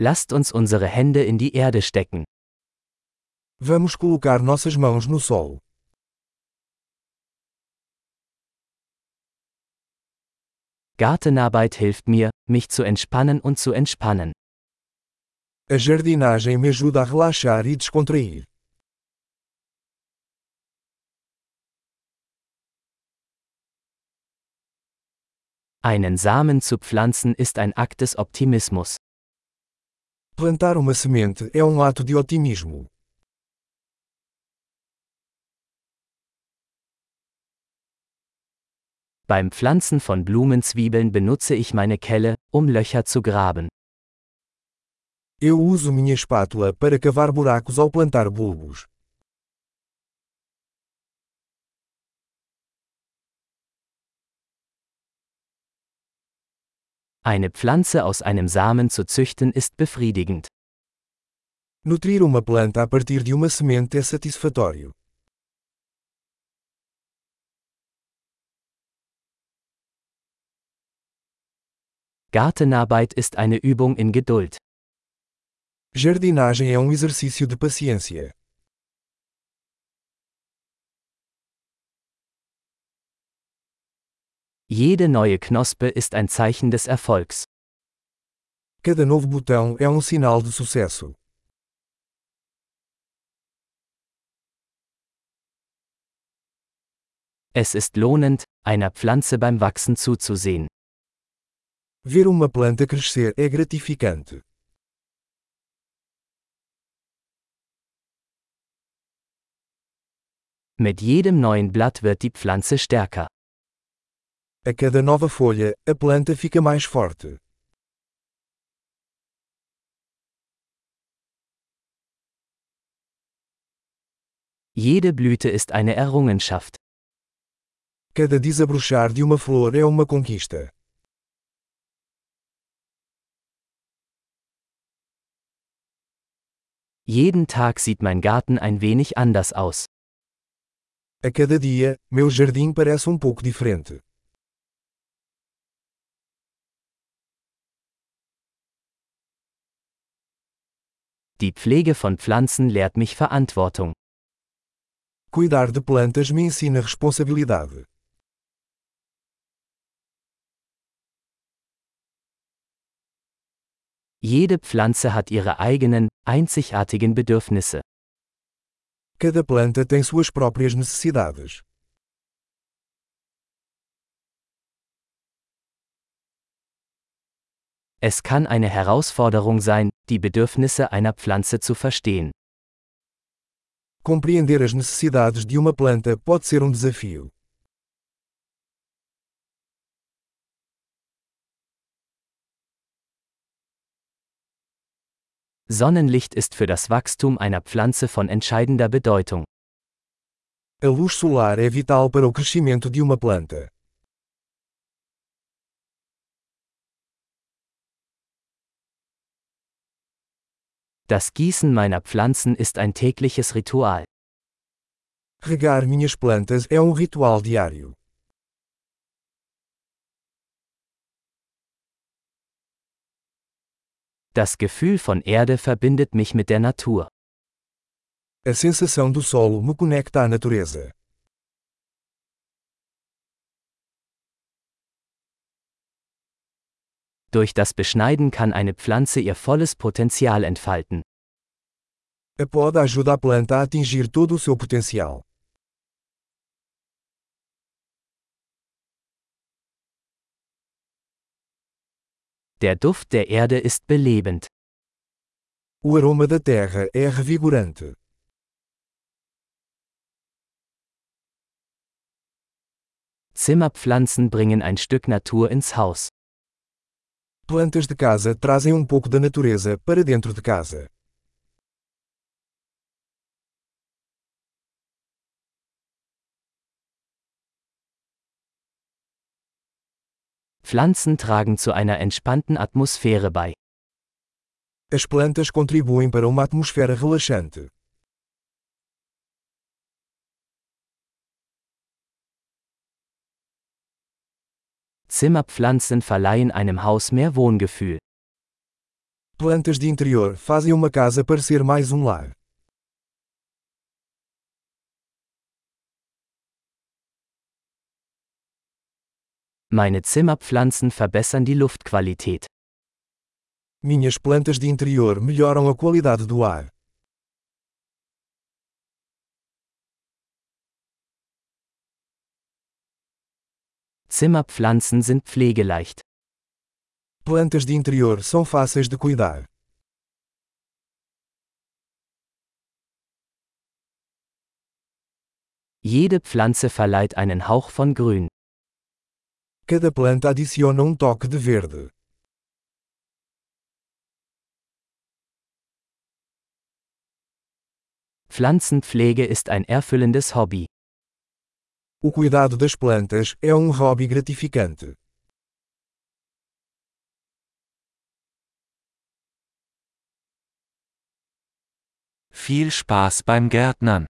Lasst uns unsere Hände in die Erde stecken. Vamos colocar nossas mãos no solo. Gartenarbeit hilft mir, mich zu entspannen und zu entspannen. A jardinagem me ajuda a relaxar e descontrair. Einen Samen zu pflanzen ist ein Akt des Optimismus. Plantar uma semente é um ato de otimismo. Beim Pflanzen von Blumenzwiebeln benutze ich meine Kelle, um Löcher zu graben. Eu uso minha espátula para cavar buracos ao plantar bulbos. Eine Pflanze aus einem Samen zu züchten ist befriedigend. Nutrir uma planta a partir de uma semente é satisfatório. Gartenarbeit ist eine Übung in Geduld. Jardinagem é um exercício de paciência. Jede neue Knospe ist ein Zeichen des Erfolgs. Cada novo botão é um sinal de sucesso. Es ist lohnend, einer Pflanze beim Wachsen zuzusehen. Ver uma planta crescer é gratificante. Mit jedem neuen Blatt wird die Pflanze stärker. A cada nova folha, a planta fica mais forte. Jede Blüte ist eine Errungenschaft. Cada desabrochar de uma flor é uma conquista. Jeden Tag sieht mein Garten ein wenig anders aus. A cada dia, meu jardim parece um pouco diferente. Die Pflege von Pflanzen lehrt mich Verantwortung. Cuidar de plantas me ensina responsabilidade. Jede Pflanze hat ihre eigenen, einzigartigen Bedürfnisse. Cada planta tem suas próprias necessidades. Es kann eine Herausforderung sein, die Bedürfnisse einer Pflanze zu verstehen. Compreender as necessidades de uma planta pode ser um desafio. Sonnenlicht ist für das Wachstum einer Pflanze von entscheidender Bedeutung. A luz solar é vital para o crescimento de uma planta. Das Gießen meiner Pflanzen ist ein tägliches Ritual. Regar minhas plantas é um ritual diário. Das Gefühl von Erde verbindet mich mit der Natur. A sensação do solo me conecta à natureza. Durch das Beschneiden kann eine Pflanze ihr volles Potenzial entfalten. A poda ajuda a planta a atingir todo o seu potencial. Der Duft der Erde ist belebend. O aroma da terra é revigorante. Zimmerpflanzen bringen ein Stück Natur ins Haus. Plantas de casa trazem um pouco da natureza para dentro de casa. Pflanzen tragen zu einer entspannten Atmosphäre bei. As plantas contribuem para uma atmosfera relaxante. Zimmerpflanzen verleihen einem Haus mehr Wohngefühl. Plantas de interior fazem uma casa parecer mais um lar. Meine Zimmerpflanzen verbessern die Luftqualität. Minhas plantas de interior melhoram a qualidade do ar. Zimmerpflanzen sind pflegeleicht. Plantas de interior são fáceis de cuidar. Jede Pflanze verleiht einen Hauch von Grün. Cada planta adiciona um toque de verde. Pflanzenpflege ist ein erfüllendes Hobby. O cuidado das plantas é um hobby gratificante. Viel Spaß beim Gärtnern.